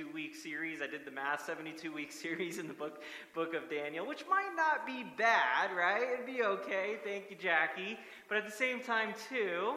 72 week series. I did the math 72 week series in the book, book of Daniel, which might not be bad, right? It'd be okay. Thank you, Jackie. But at the same time, too,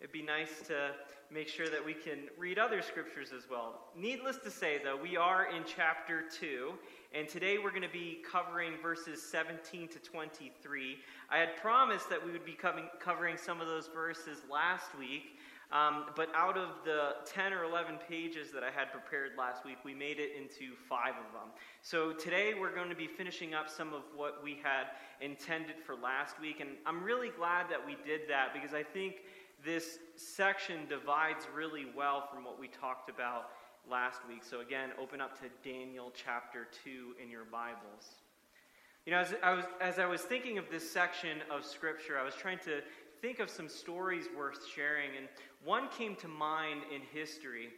it'd be nice to make sure that we can read other scriptures as well. Needless to say, though, we are in chapter 2, and today we're going to be covering verses 17 to 23. I had promised that we would be covering some of those verses last week, um, but out of the 10 or 11 pages that I had prepared last week, we made it into five of them. So today we're going to be finishing up some of what we had intended for last week, and I'm really glad that we did that because I think this section divides really well from what we talked about last week. So, again, open up to Daniel chapter 2 in your Bibles. You know, as I, was, as I was thinking of this section of Scripture, I was trying to think of some stories worth sharing, and one came to mind in history.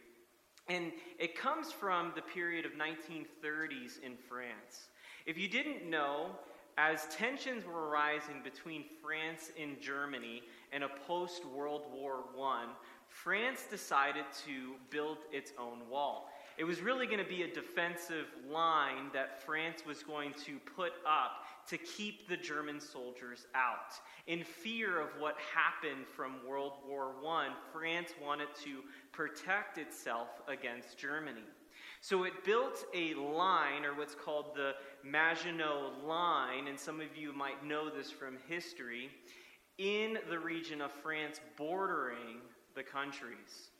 And it comes from the period of 1930s in France. If you didn't know, as tensions were rising between France and Germany in a post World War I, France decided to build its own wall. It was really going to be a defensive line that France was going to put up to keep the German soldiers out. In fear of what happened from World War I, France wanted to protect itself against Germany. So it built a line, or what's called the Maginot Line, and some of you might know this from history, in the region of France bordering the countries.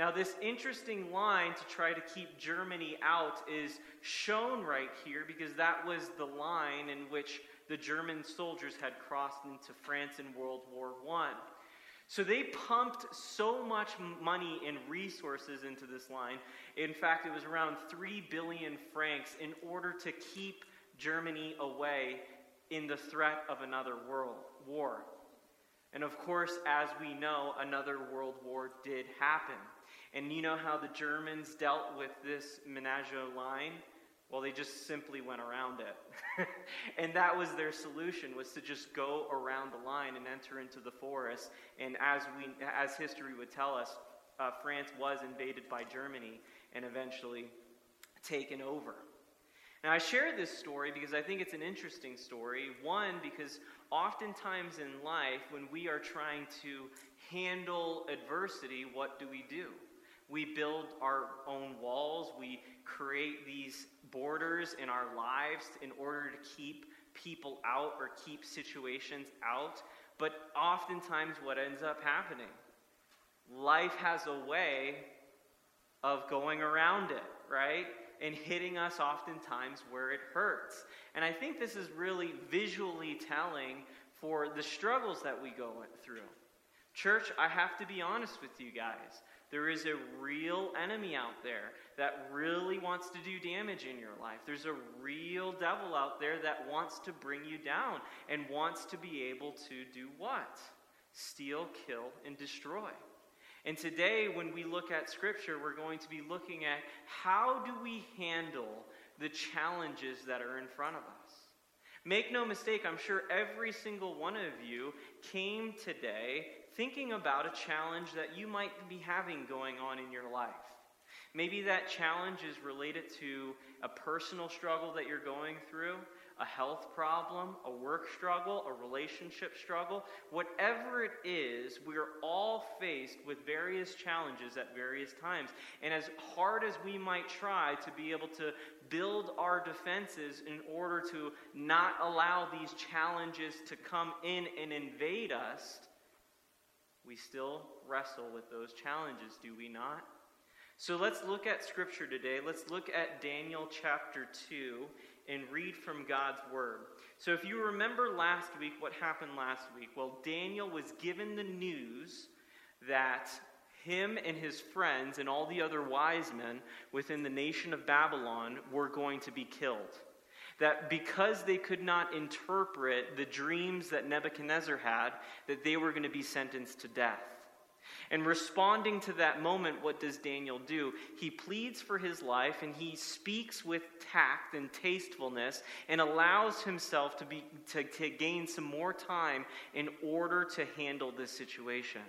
Now, this interesting line to try to keep Germany out is shown right here because that was the line in which the German soldiers had crossed into France in World War I. So they pumped so much money and resources into this line. In fact, it was around 3 billion francs in order to keep Germany away in the threat of another world war. And of course, as we know, another world war did happen. And you know how the Germans dealt with this Maginot line? Well, they just simply went around it. and that was their solution was to just go around the line and enter into the forest. And as we as history would tell us, uh, France was invaded by Germany and eventually taken over. Now, I share this story because I think it's an interesting story. One, because oftentimes in life, when we are trying to handle adversity, what do we do? We build our own walls, we create these borders in our lives in order to keep people out or keep situations out. But oftentimes, what ends up happening? Life has a way of going around it, right? And hitting us oftentimes where it hurts. And I think this is really visually telling for the struggles that we go through. Church, I have to be honest with you guys. There is a real enemy out there that really wants to do damage in your life. There's a real devil out there that wants to bring you down and wants to be able to do what? Steal, kill, and destroy. And today, when we look at Scripture, we're going to be looking at how do we handle the challenges that are in front of us. Make no mistake, I'm sure every single one of you came today thinking about a challenge that you might be having going on in your life. Maybe that challenge is related to a personal struggle that you're going through, a health problem, a work struggle, a relationship struggle. Whatever it is, we are all faced with various challenges at various times. And as hard as we might try to be able to build our defenses in order to not allow these challenges to come in and invade us, we still wrestle with those challenges, do we not? So let's look at Scripture today. Let's look at Daniel chapter 2 and read from God's Word. So if you remember last week, what happened last week? Well, Daniel was given the news that him and his friends and all the other wise men within the nation of Babylon were going to be killed that because they could not interpret the dreams that Nebuchadnezzar had, that they were going to be sentenced to death. And responding to that moment, what does Daniel do? He pleads for his life and he speaks with tact and tastefulness and allows himself to, be, to, to gain some more time in order to handle this situation.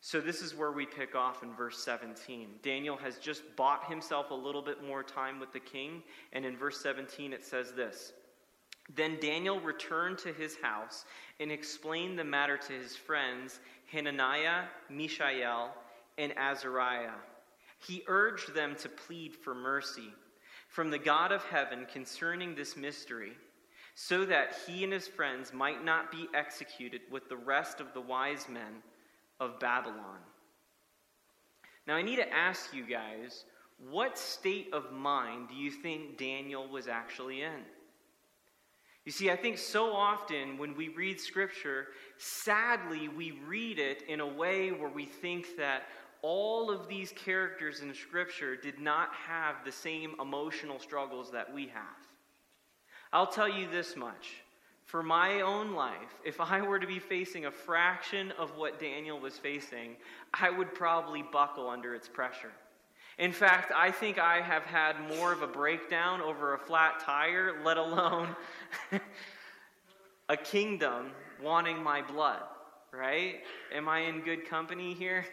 So, this is where we pick off in verse 17. Daniel has just bought himself a little bit more time with the king, and in verse 17 it says this Then Daniel returned to his house and explained the matter to his friends, Hananiah, Mishael, and Azariah. He urged them to plead for mercy from the God of heaven concerning this mystery, so that he and his friends might not be executed with the rest of the wise men of Babylon. Now, I need to ask you guys what state of mind do you think Daniel was actually in? You see, I think so often when we read Scripture, sadly, we read it in a way where we think that all of these characters in Scripture did not have the same emotional struggles that we have. I'll tell you this much for my own life, if I were to be facing a fraction of what Daniel was facing, I would probably buckle under its pressure. In fact, I think I have had more of a breakdown over a flat tire, let alone a kingdom wanting my blood, right? Am I in good company here?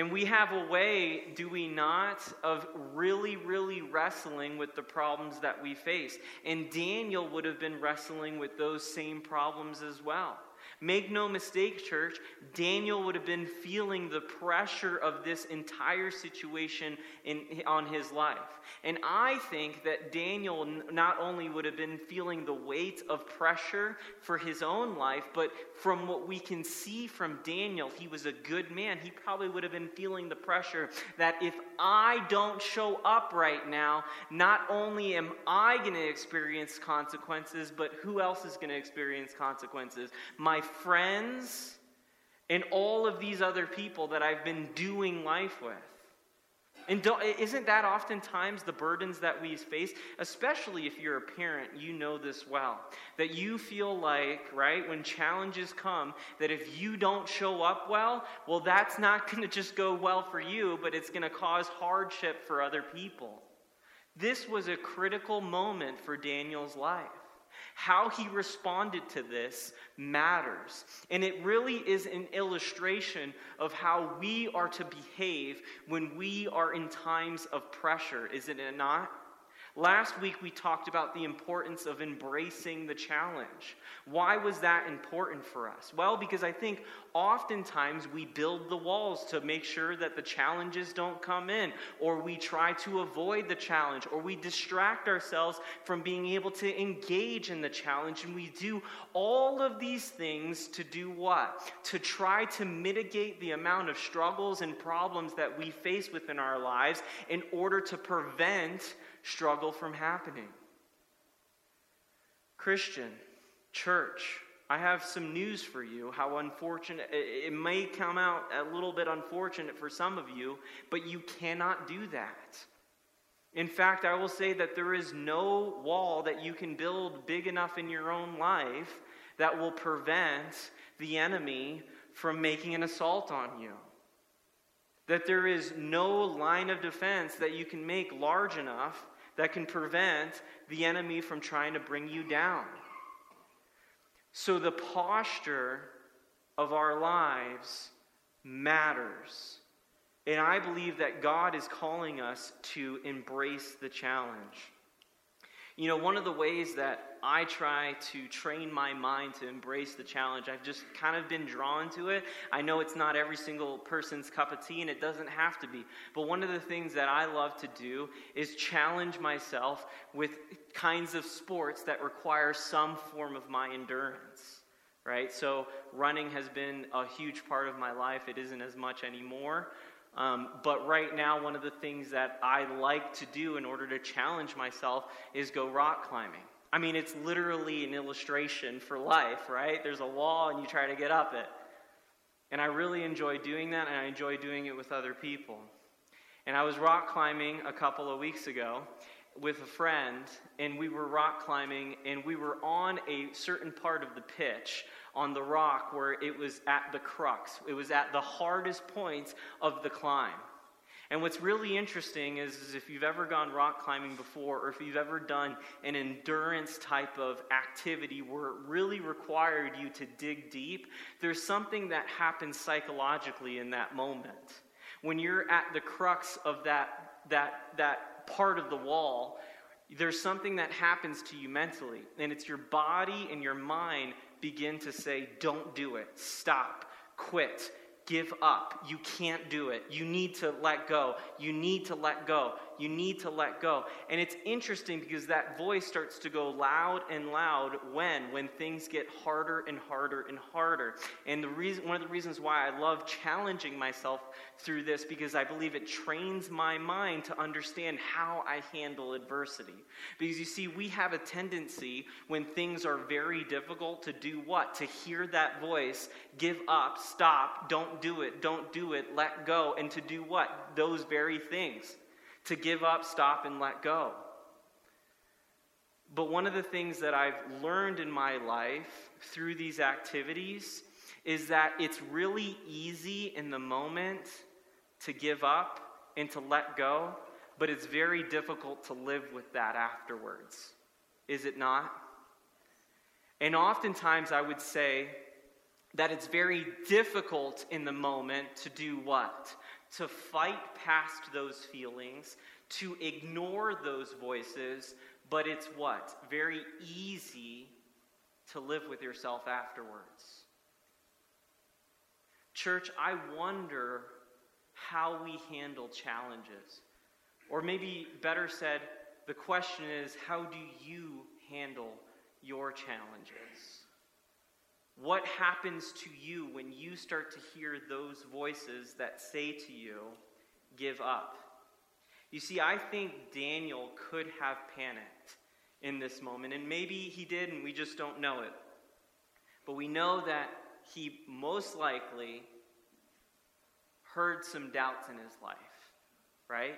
And we have a way, do we not, of really, really wrestling with the problems that we face. And Daniel would have been wrestling with those same problems as well. Make no mistake, church, Daniel would have been feeling the pressure of this entire situation in, on his life. And I think that Daniel not only would have been feeling the weight of pressure for his own life, but from what we can see from Daniel, he was a good man. He probably would have been feeling the pressure that if I don't show up right now, not only am I going to experience consequences, but who else is going to experience consequences? My friends, and all of these other people that I've been doing life with. And isn't that oftentimes the burdens that we face? Especially if you're a parent, you know this well. That you feel like, right, when challenges come, that if you don't show up well, well, that's not going to just go well for you, but it's going to cause hardship for other people. This was a critical moment for Daniel's life. How he responded to this matters. And it really is an illustration of how we are to behave when we are in times of pressure, isn't it not? Last week, we talked about the importance of embracing the challenge. Why was that important for us? Well, because I think oftentimes we build the walls to make sure that the challenges don't come in, or we try to avoid the challenge, or we distract ourselves from being able to engage in the challenge. And we do all of these things to do what? To try to mitigate the amount of struggles and problems that we face within our lives in order to prevent struggle from happening. Christian, church, I have some news for you. How unfortunate, it may come out a little bit unfortunate for some of you, but you cannot do that. In fact, I will say that there is no wall that you can build big enough in your own life that will prevent the enemy from making an assault on you. That there is no line of defense that you can make large enough that can prevent the enemy from trying to bring you down. So the posture of our lives matters. And I believe that God is calling us to embrace the challenge. You know, one of the ways that I try to train my mind to embrace the challenge, I've just kind of been drawn to it. I know it's not every single person's cup of tea, and it doesn't have to be. But one of the things that I love to do is challenge myself with kinds of sports that require some form of my endurance. Right? So, running has been a huge part of my life. It isn't as much anymore. Um, but right now, one of the things that I like to do in order to challenge myself is go rock climbing. I mean, it's literally an illustration for life, right? There's a wall and you try to get up it. And I really enjoy doing that, and I enjoy doing it with other people. And I was rock climbing a couple of weeks ago with a friend, and we were rock climbing, and we were on a certain part of the pitch on the rock where it was at the crux. It was at the hardest points of the climb. And what's really interesting is, is, if you've ever gone rock climbing before, or if you've ever done an endurance type of activity where it really required you to dig deep, there's something that happens psychologically in that moment. When you're at the crux of that, that, that part of the wall, there's something that happens to you mentally, and it's your body and your mind begin to say, Don't do it, stop, quit, give up. You can't do it. You need to let go. You need to let go. You need to let go. And it's interesting because that voice starts to go loud and loud when when things get harder and harder and harder. And the reason one of the reasons why I love challenging myself through this because I believe it trains my mind to understand how I handle adversity. Because you see, we have a tendency when things are very difficult to do what? To hear that voice, give up, stop, don't do it, don't do it, let go, and to do what? Those very things. To give up, stop, and let go. But one of the things that I've learned in my life through these activities is that it's really easy in the moment to give up and to let go, but it's very difficult to live with that afterwards. Is it not? And oftentimes I would say that it's very difficult in the moment to do what? To fight past those feelings, to ignore those voices, but it's what? Very easy to live with yourself afterwards. Church, I wonder how we handle challenges. Or maybe better said, the question is how do you handle your challenges? What happens to you when you start to hear those voices that say to you, give up? You see, I think Daniel could have panicked in this moment, and maybe he did, and we just don't know it. But we know that he most likely heard some doubts in his life, right?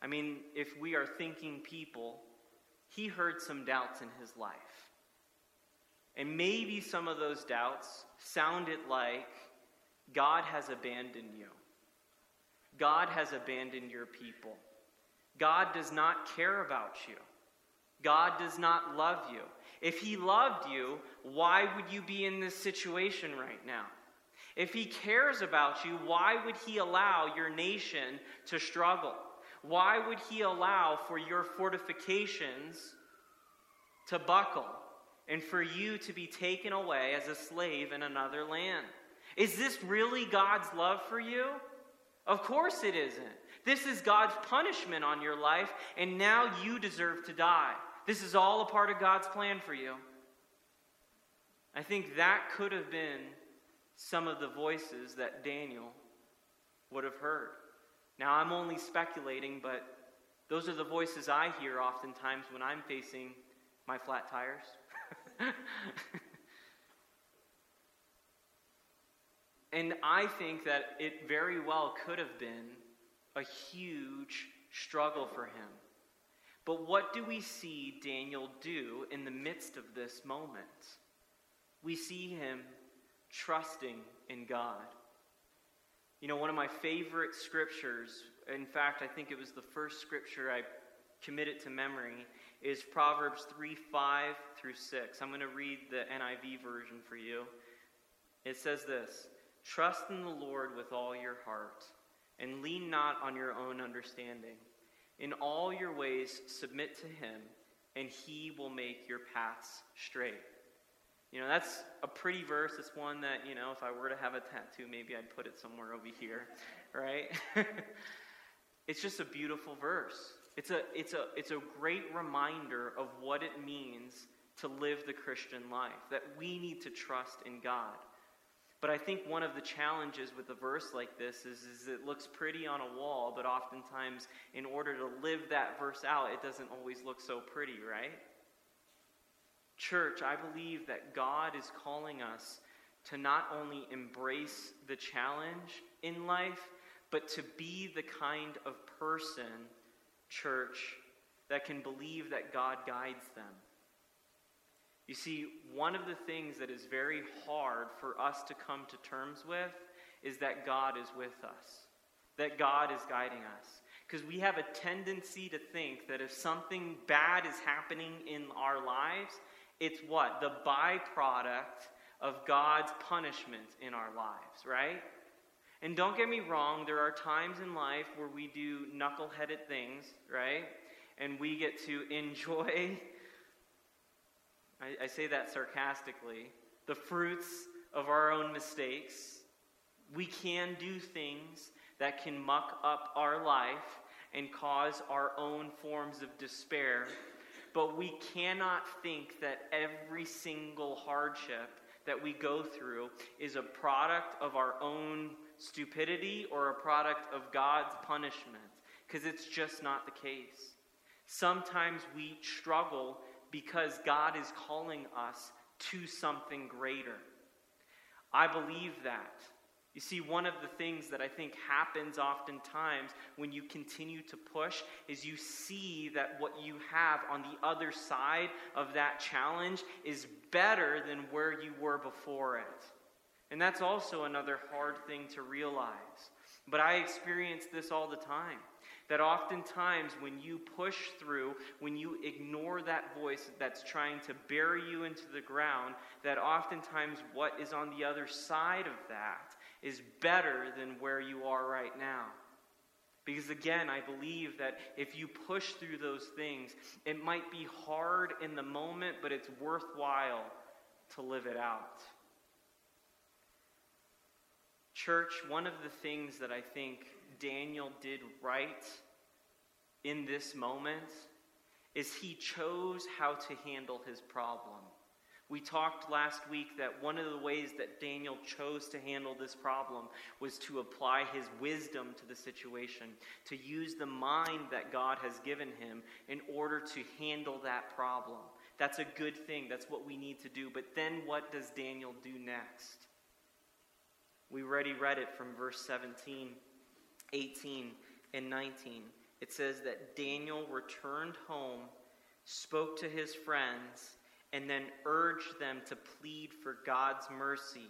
I mean, if we are thinking people, he heard some doubts in his life. And maybe some of those doubts sounded like God has abandoned you. God has abandoned your people. God does not care about you. God does not love you. If He loved you, why would you be in this situation right now? If he cares about you, why would he allow your nation to struggle? Why would he allow for your fortifications to buckle and for you to be taken away as a slave in another land? Is this really God's love for you? Of course it isn't. This is God's punishment on your life, and now you deserve to die. This is all a part of God's plan for you. I think that could have been some of the voices that Daniel would have heard. Now, I'm only speculating, but those are the voices I hear oftentimes when I'm facing my flat tires. and I think that it very well could have been a huge struggle for him. But what do we see Daniel do in the midst of this moment? We see him trusting in God. You know, one of my favorite scriptures, in fact, I think it was the first scripture I committed to memory, is Proverbs 3 5 through 6. I'm going to read the NIV version for you. It says this Trust in the Lord with all your heart, and lean not on your own understanding. In all your ways, submit to him, and he will make your paths straight. You know, that's a pretty verse. It's one that, you know, if I were to have a tattoo, maybe I'd put it somewhere over here, right? it's just a beautiful verse. It's a, it's, a, it's a great reminder of what it means to live the Christian life, that we need to trust in God. But I think one of the challenges with a verse like this is, is it looks pretty on a wall, but oftentimes, in order to live that verse out, it doesn't always look so pretty, right? Church, I believe that God is calling us to not only embrace the challenge in life, but to be the kind of person, church, that can believe that God guides them. You see, one of the things that is very hard for us to come to terms with is that God is with us. that God is guiding us. Because we have a tendency to think that if something bad is happening in our lives, it's what? The byproduct of God's punishment in our lives, right? And don't get me wrong, there are times in life where we do knuckleheaded things, right? And we get to enjoy, I, I say that sarcastically, the fruits of our own mistakes. We can do things that can muck up our life and cause our own forms of despair. But we cannot think that every single hardship that we go through is a product of our own stupidity or a product of God's punishment, because it's just not the case. Sometimes we struggle because God is calling us to something greater. I believe that. You see, one of the things that I think happens oftentimes when you continue to push is you see that what you have on the other side of that challenge is better than where you were before it. And that's also another hard thing to realize. But I experience this all the time. That oftentimes, when you push through, when you ignore that voice that's trying to bury you into the ground, that oftentimes what is on the other side of that is better than where you are right now. Because again, I believe that if you push through those things, it might be hard in the moment, but it's worthwhile to live it out. Church, one of the things that I think Daniel did right in this moment is he chose how to handle his problem. We talked last week that one of the ways that Daniel chose to handle this problem was to apply his wisdom to the situation, to use the mind that God has given him in order to handle that problem. That's a good thing. That's what we need to do. But then what does Daniel do next? We already read it from verse 17, 18, and 19. It says that Daniel returned home, spoke to his friends, and then urged them to plead for God's mercy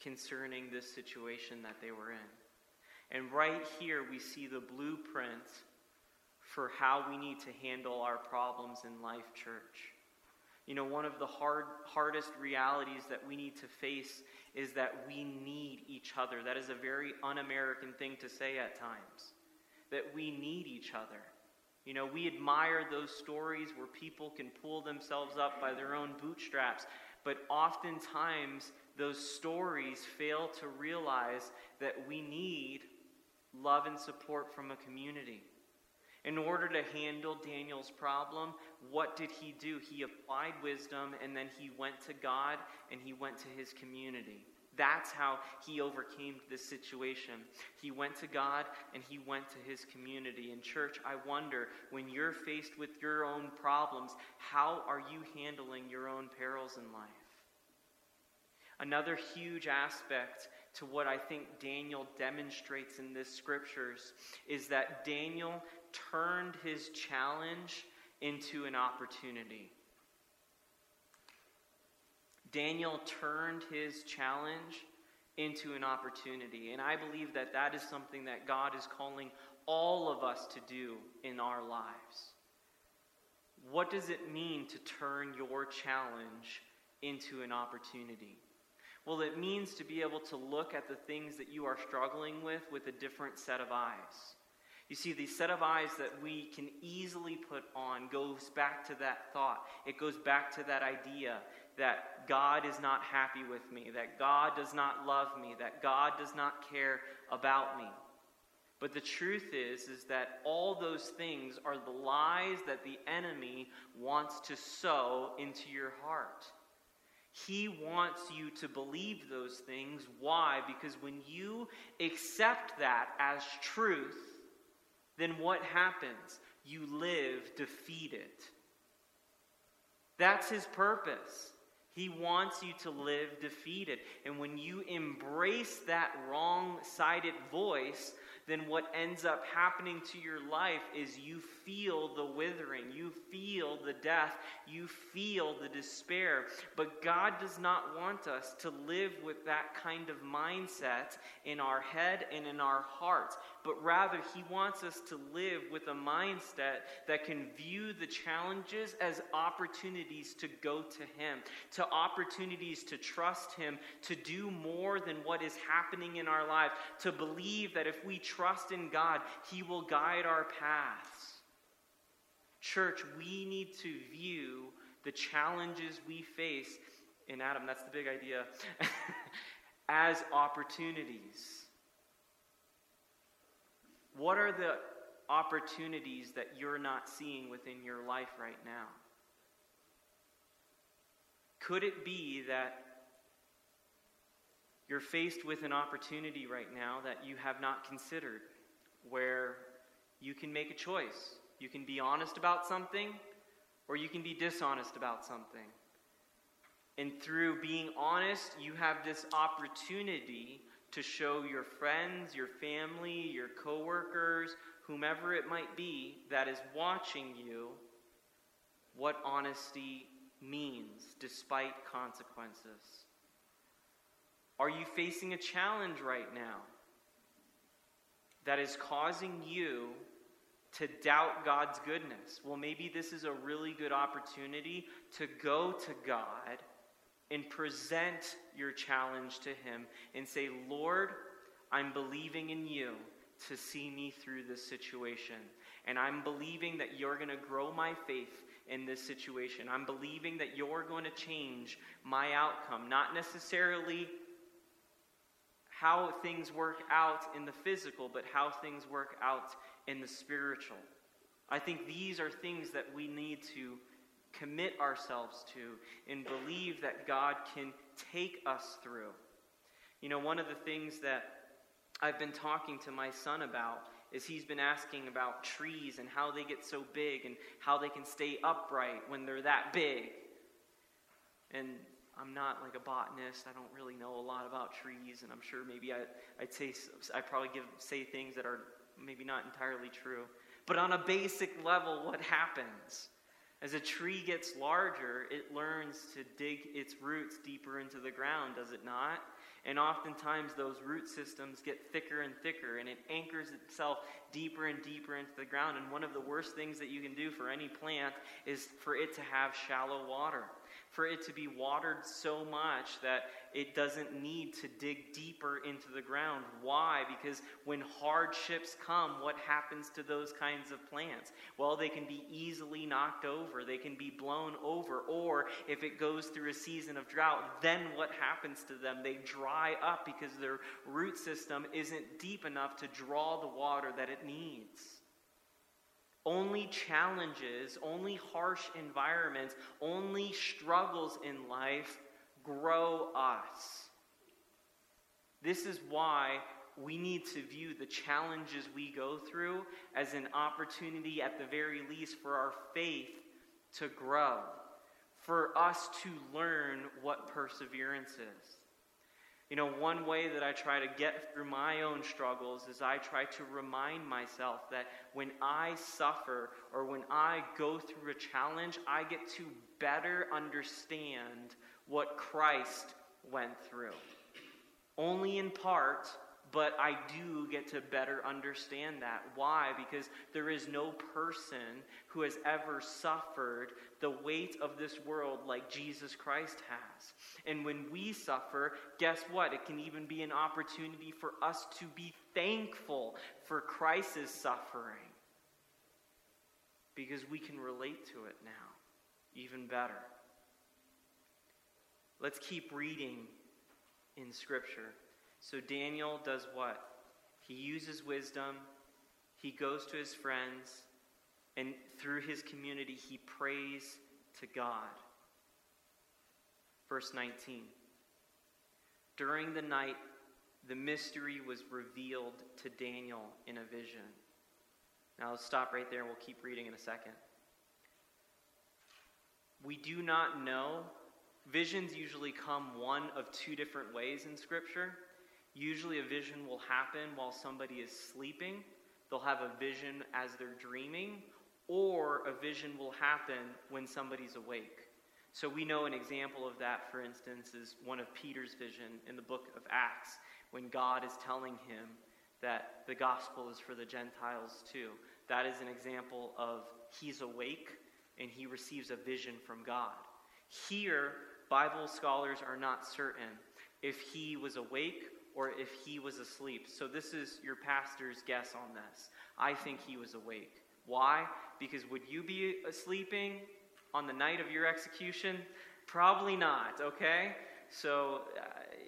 concerning this situation that they were in. And right here, we see the blueprint for how we need to handle our problems in life, church. You know, one of the hard, hardest realities that we need to face is that we need each other. That is a very un American thing to say at times, that we need each other. You know, we admire those stories where people can pull themselves up by their own bootstraps, but oftentimes those stories fail to realize that we need love and support from a community. In order to handle Daniel's problem, what did he do? He applied wisdom and then he went to God and he went to his community. That's how he overcame this situation. He went to God and he went to his community. In church, I wonder when you're faced with your own problems, how are you handling your own perils in life? Another huge aspect to what I think Daniel demonstrates in this scriptures is that Daniel turned his challenge into an opportunity. Daniel turned his challenge into an opportunity. And I believe that that is something that God is calling all of us to do in our lives. What does it mean to turn your challenge into an opportunity? Well, it means to be able to look at the things that you are struggling with with a different set of eyes. You see, the set of eyes that we can easily put on goes back to that thought. It goes back to that idea that God is not happy with me, that God does not love me, that God does not care about me. But the truth is is that all those things are the lies that the enemy wants to sow into your heart. He wants you to believe those things. Why? Because when you accept that as truth, then what happens? You live defeated. That's his purpose. He wants you to live defeated. And when you embrace that wrong sided voice, then what ends up happening to your life is you feel the withering, you feel the death, you feel the despair. But God does not want us to live with that kind of mindset in our head and in our hearts. But rather He wants us to live with a mindset that can view the challenges as opportunities to go to Him, to opportunities to trust Him, to do more than what is happening in our life, to believe that if we trust in God, He will guide our paths. Church, we need to view the challenges we face in Adam, that's the big idea, as opportunities. What are the opportunities that you're not seeing within your life right now? Could it be that you're faced with an opportunity right now that you have not considered where you can make a choice? You can be honest about something or you can be dishonest about something. And through being honest, you have this opportunity to show your friends, your family, your coworkers, whomever it might be that is watching you what honesty means despite consequences. Are you facing a challenge right now that is causing you to doubt God's goodness? Well, maybe this is a really good opportunity to go to God and present your challenge to Him and say, Lord, I'm believing in you to see me through this situation. And I'm believing that you're going to grow my faith in this situation. I'm believing that you're going to change my outcome, not necessarily how things work out in the physical, but how things work out in the spiritual. I think these are things that we need to commit ourselves to and believe that God can take us through. You know, one of the things that I've been talking to my son about is he's been asking about trees and how they get so big and how they can stay upright when they're that big. And I'm not like a botanist. I don't really know a lot about trees, and I'm sure maybe I, I'd say I probably give say things that are maybe not entirely true. But on a basic level, what happens? As a tree gets larger, it learns to dig its roots deeper into the ground, does it not? And oftentimes those root systems get thicker and thicker, and it anchors itself deeper and deeper into the ground. And one of the worst things that you can do for any plant is for it to have shallow water for it to be watered so much that it doesn't need to dig deeper into the ground. Why? Because when hardships come, what happens to those kinds of plants? Well, they can be easily knocked over, they can be blown over, or if it goes through a season of drought, then what happens to them? They dry up because their root system isn't deep enough to draw the water that it needs. Only challenges, only harsh environments, only struggles in life grow us. This is why we need to view the challenges we go through as an opportunity, at the very least, for our faith to grow, for us to learn what perseverance is. You know, one way that I try to get through my own struggles is I try to remind myself that when I suffer or when I go through a challenge, I get to better understand what Christ went through. Only in part, but I do get to better understand that. Why? Because there is no person who has ever suffered the weight of this world like Jesus Christ has. And when we suffer, guess what? It can even be an opportunity for us to be thankful for Christ's suffering. Because we can relate to it now even better. Let's keep reading in Scripture. So Daniel does what? He uses wisdom, he goes to his friends, and through his community, he prays to God. Verse 19 During the night, the mystery was revealed to Daniel in a vision. Now, stop right there and we'll keep reading in a second. We do not know. Visions usually come one of two different ways in Scripture. Usually, a vision will happen while somebody is sleeping. They'll have a vision as they're dreaming, or a vision will happen when somebody's awake. So, we know an example of that, for instance, is one of Peter's vision in the book of Acts when God is telling him that the gospel is for the Gentiles too. That is an example of he's awake and he receives a vision from God. Here, Bible scholars are not certain if he was awake or if he was asleep. So, this is your pastor's guess on this. I think he was awake. Why? Because would you be sleeping on the night of your execution? Probably not, okay? So, uh,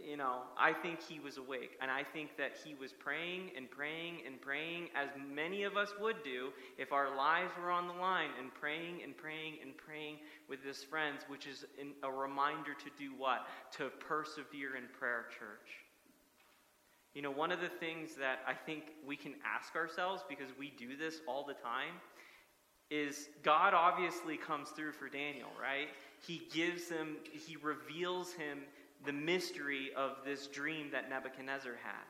you know, I think he was awake. And I think that he was praying and praying and praying, as many of us would do if our lives were on the line, and praying and praying and praying with his friends, which is a reminder to do what? To persevere in prayer, church. You know, one of the things that I think we can ask ourselves, because we do this all the time, is God obviously comes through for Daniel, right? He gives him, he reveals him the mystery of this dream that Nebuchadnezzar had.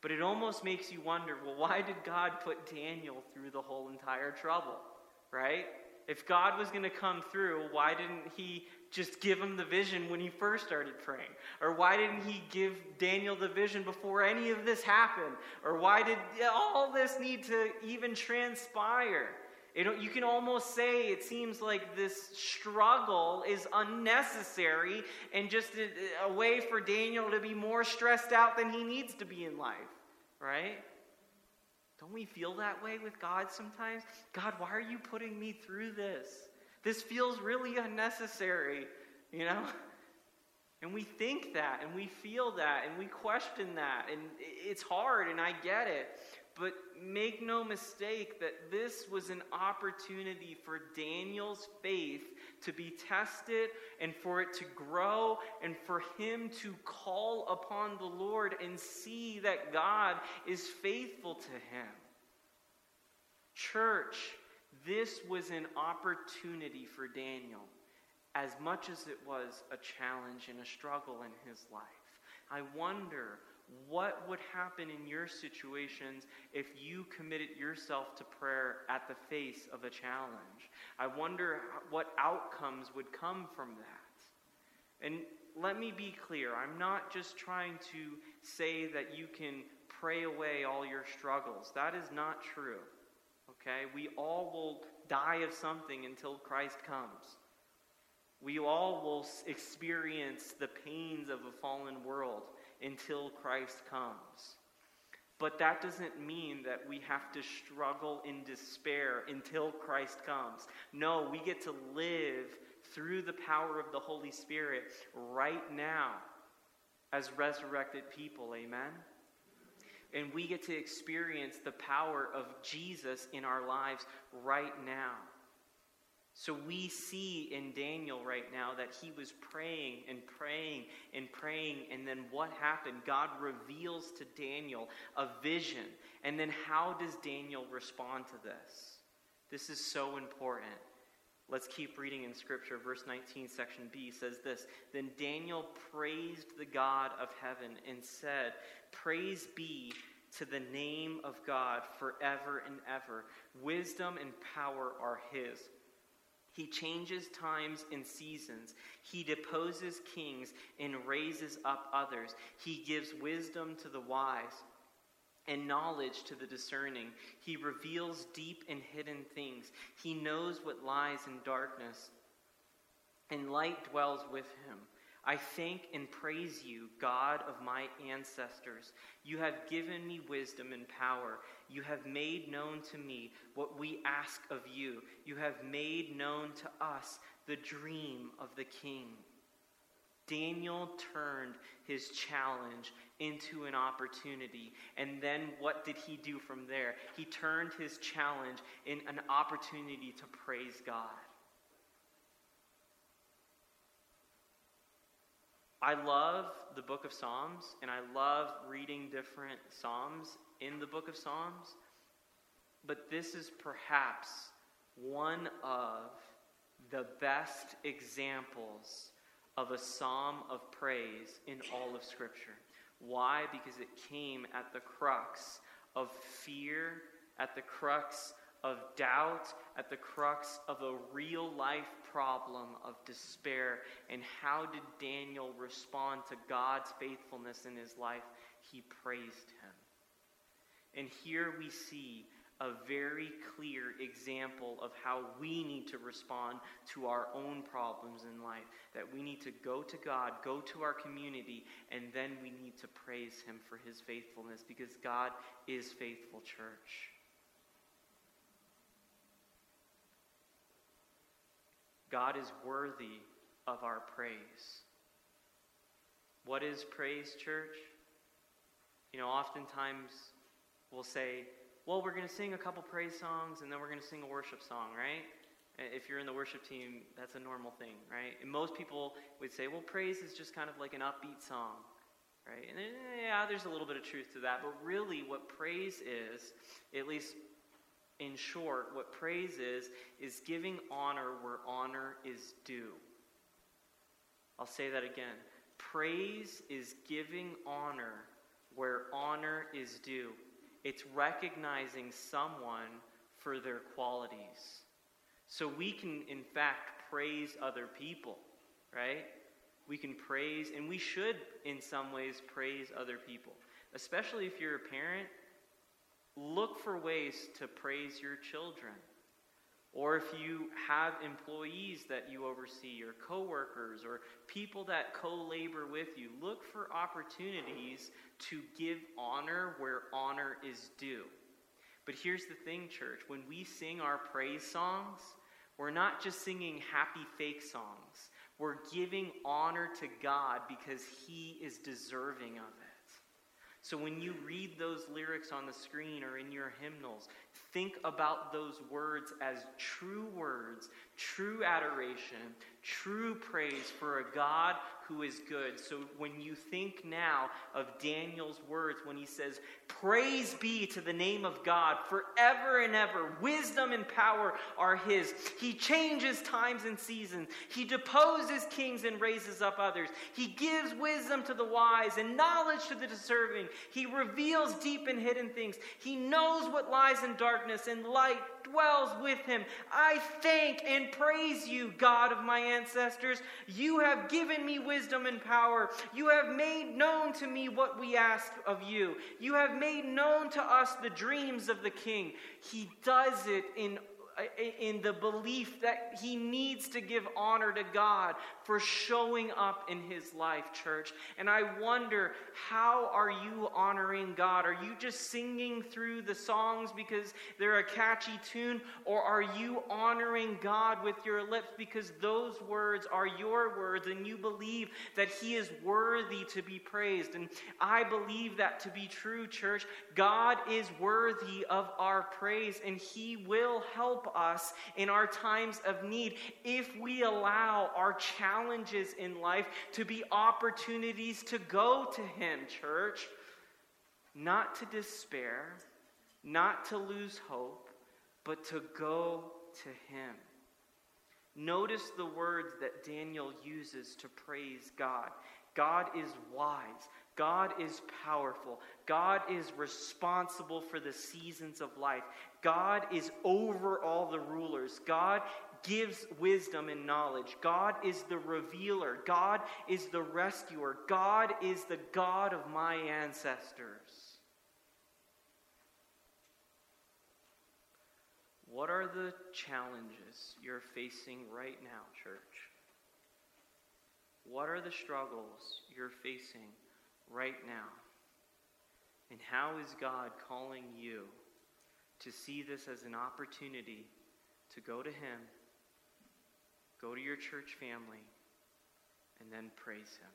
But it almost makes you wonder well, why did God put Daniel through the whole entire trouble, right? If God was going to come through, why didn't he just give him the vision when he first started praying? Or why didn't he give Daniel the vision before any of this happened? Or why did all this need to even transpire? It, you can almost say it seems like this struggle is unnecessary and just a, a way for Daniel to be more stressed out than he needs to be in life, right? Don't we feel that way with God sometimes? God, why are you putting me through this? This feels really unnecessary, you know? And we think that, and we feel that, and we question that, and it's hard, and I get it. But make no mistake that this was an opportunity for Daniel's faith to be tested and for it to grow and for him to call upon the Lord and see that God is faithful to him. Church, this was an opportunity for Daniel as much as it was a challenge and a struggle in his life. I wonder what would happen in your situations if you committed yourself to prayer at the face of a challenge? I wonder what outcomes would come from that. And let me be clear I'm not just trying to say that you can pray away all your struggles. That is not true. Okay? We all will die of something until Christ comes. We all will experience the pains of a fallen world until Christ comes. But that doesn't mean that we have to struggle in despair until Christ comes. No, we get to live through the power of the Holy Spirit right now as resurrected people. Amen? And we get to experience the power of Jesus in our lives right now. So we see in Daniel right now that he was praying and praying and praying. And then what happened? God reveals to Daniel a vision. And then how does Daniel respond to this? This is so important. Let's keep reading in Scripture. Verse 19, section B says this Then Daniel praised the God of heaven and said, Praise be to the name of God forever and ever. Wisdom and power are his. He changes times and seasons. He deposes kings and raises up others. He gives wisdom to the wise and knowledge to the discerning. He reveals deep and hidden things. He knows what lies in darkness, and light dwells with him. I thank and praise you, God of my ancestors. You have given me wisdom and power. You have made known to me what we ask of you. You have made known to us the dream of the king. Daniel turned his challenge into an opportunity. And then what did he do from there? He turned his challenge in an opportunity to praise God. I love the book of Psalms, and I love reading different Psalms in the book of Psalms, but this is perhaps one of the best examples of a psalm of praise in all of Scripture. Why? Because it came at the crux of fear, at the crux of doubt, at the crux of a real life problem of despair. And how did Daniel respond to God's faithfulness in his life? He praised him. And here we see a very clear example of how we need to respond to our own problems in life. That we need to go to God, go to our community, and then we need to praise Him for His faithfulness because God is faithful, church. God is worthy of our praise. What is praise, church? You know, oftentimes we'll say, well, we're going to sing a couple praise songs and then we're going to sing a worship song, right? If you're in the worship team, that's a normal thing, right? And most people would say, well, praise is just kind of like an upbeat song, right? And eh, yeah, there's a little bit of truth to that, but really what praise is, at least in short, what praise is, is giving honor where honor is due. I'll say that again. Praise is giving honor where honor is due. It's recognizing someone for their qualities. So we can, in fact, praise other people, right? We can praise, and we should, in some ways, praise other people. Especially if you're a parent, look for ways to praise your children. Or if you have employees that you oversee, or coworkers, or people that co labor with you, look for opportunities to give honor where honor is due. But here's the thing, church when we sing our praise songs, we're not just singing happy fake songs. We're giving honor to God because He is deserving of it. So when you read those lyrics on the screen or in your hymnals, think about those words as true words, true adoration, true praise for a God who is good. So when you think now of Daniel's words when he says, Praise be to the name of God forever and ever, wisdom and power are his. He changes times and seasons, he deposes kings and raises up others. He gives wisdom to the wise and knowledge to the deserving. He reveals deep and hidden things. He knows what lies in darkness, and light dwells with him. I thank and praise you, God of my ancestors. You have given me wisdom and power. You have made known to me what we ask of you. You have made known to us the dreams of the king. He does it in in the belief that he needs to give honor to God for showing up in his life, church. And I wonder, how are you honoring God? Are you just singing through the songs because they're a catchy tune? Or are you honoring God with your lips because those words are your words and you believe that he is worthy to be praised? And I believe that to be true, church. God is worthy of our praise and he will help help us in our times of need if we allow our challenges in life to be opportunities to go to Him, church. Not to despair, not to lose hope, but to go to Him. Notice the words that Daniel uses to praise God. God is wise. God is powerful. God is responsible for the seasons of life. God is over all the rulers. God gives wisdom and knowledge. God is the revealer. God is the rescuer. God is the God of my ancestors. What are the challenges you're facing right now, church? What are the struggles you're facing right now? And how is God calling you to see this as an opportunity to go to Him, go to your church family, and then praise Him?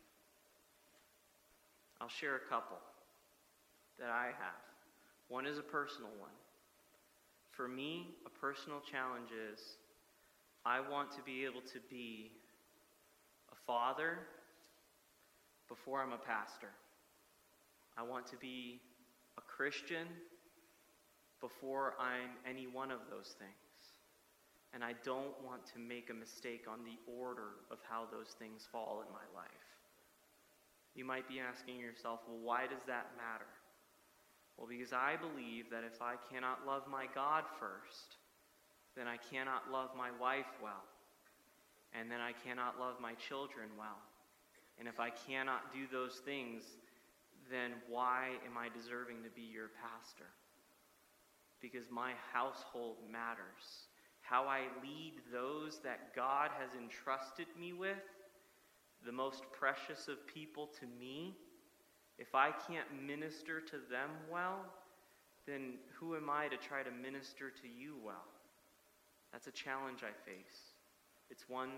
I'll share a couple that I have. One is a personal one. For me, a personal challenge is I want to be able to be a father before I'm a pastor. I want to be a Christian before I'm any one of those things. And I don't want to make a mistake on the order of how those things fall in my life. You might be asking yourself, well, why does that matter? Well, because I believe that if I cannot love my God first, then I cannot love my wife well. And then I cannot love my children well. And if I cannot do those things, then why am I deserving to be your pastor? because my household matters. How I lead those that God has entrusted me with, the most precious of people to me, if I can't minister to them well, then who am I to try to minister to you well? That's a challenge I face. It's one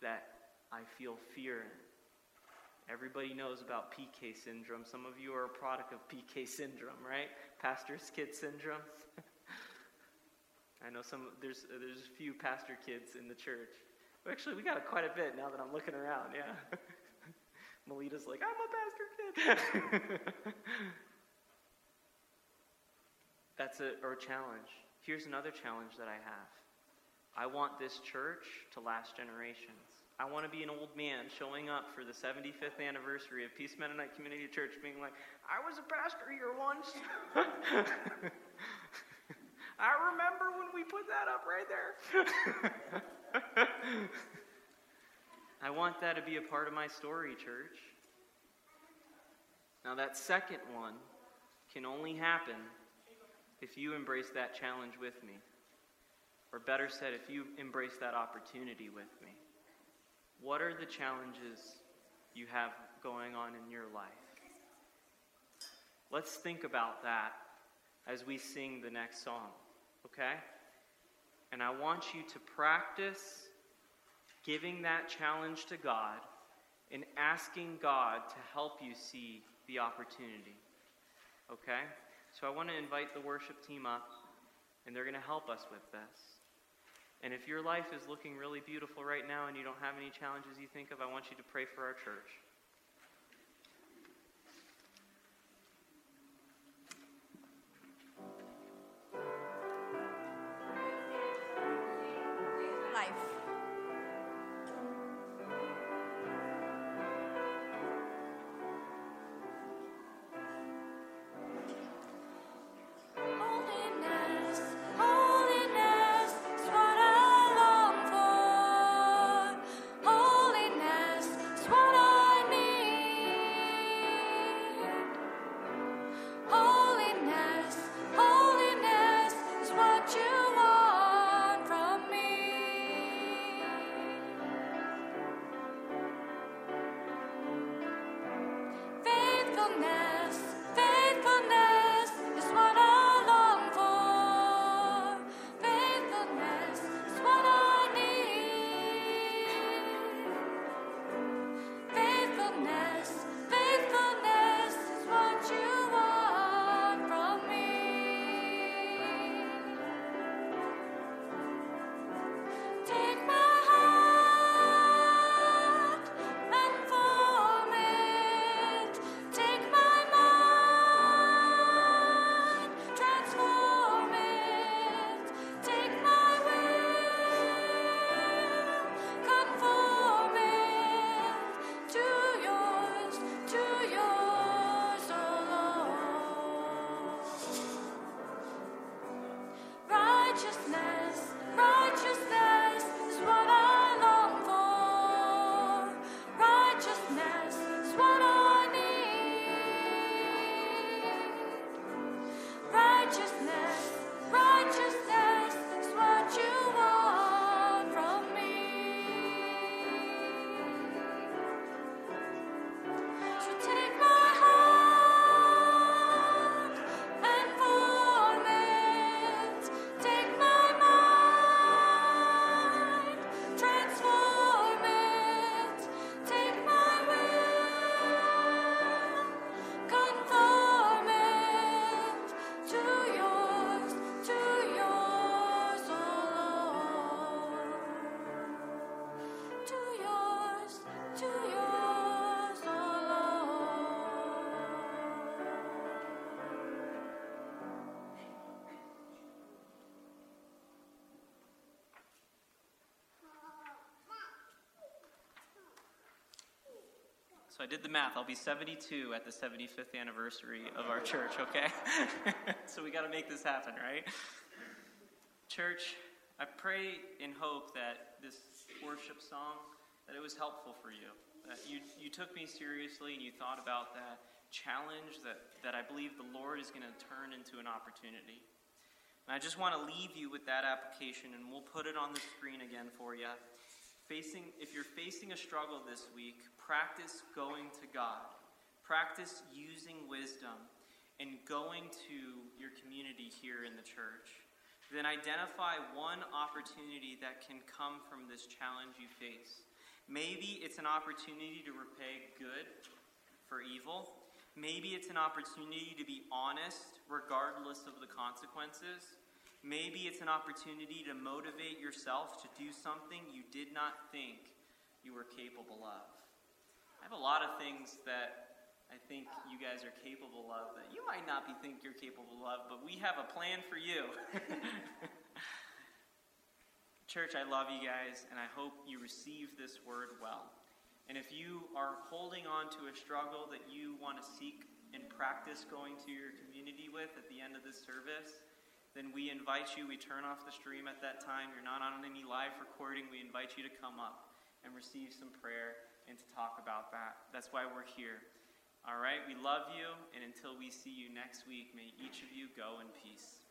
that I feel fear in. Everybody knows about PK syndrome. Some of you are a product of PK syndrome, right? Pastor's kid syndrome. I know some there's there's a few pastor kids in the church. Actually, we got quite a bit now that I'm looking around. Yeah. Melita's like, I'm a pastor kid. That's a or a challenge. Here's another challenge that I have. I want this church to last generations. I want to be an old man showing up for the 75th anniversary of Peace Mennonite Community Church, being like, I was a pastor here once. I remember when we put that up right there. I want that to be a part of my story, church. Now, that second one can only happen if you embrace that challenge with me. Or better said, if you embrace that opportunity with me. What are the challenges you have going on in your life? Let's think about that as we sing the next song, okay? And I want you to practice giving that challenge to God and asking God to help you see the opportunity, okay? So I want to invite the worship team up, and they're going to help us with this. And if your life is looking really beautiful right now and you don't have any challenges you think of, I want you to pray for our church. So I did the math. I'll be 72 at the 75th anniversary of our church, okay? so we got to make this happen, right? Church, I pray and hope that this worship song that it was helpful for you. That you you took me seriously and you thought about that challenge that that I believe the Lord is going to turn into an opportunity. And I just want to leave you with that application, and we'll put it on the screen again for you. Facing, if you're facing a struggle this week, practice going to God. Practice using wisdom and going to your community here in the church. Then identify one opportunity that can come from this challenge you face. Maybe it's an opportunity to repay good for evil. Maybe it's an opportunity to be honest regardless of the consequences. Maybe it's an opportunity to motivate yourself to do something you did not think you were capable of. I have a lot of things that I think you guys are capable of that you might not be think you're capable of, but we have a plan for you. Church, I love you guys, and I hope you receive this word well. And if you are holding on to a struggle that you want to seek and practice going to your community with at the end of this service, then we invite you. We turn off the stream at that time. You're not on any live recording. We invite you to come up and receive some prayer and to talk about that. That's why we're here. All right, we love you, and until we see you next week, may each of you go in peace.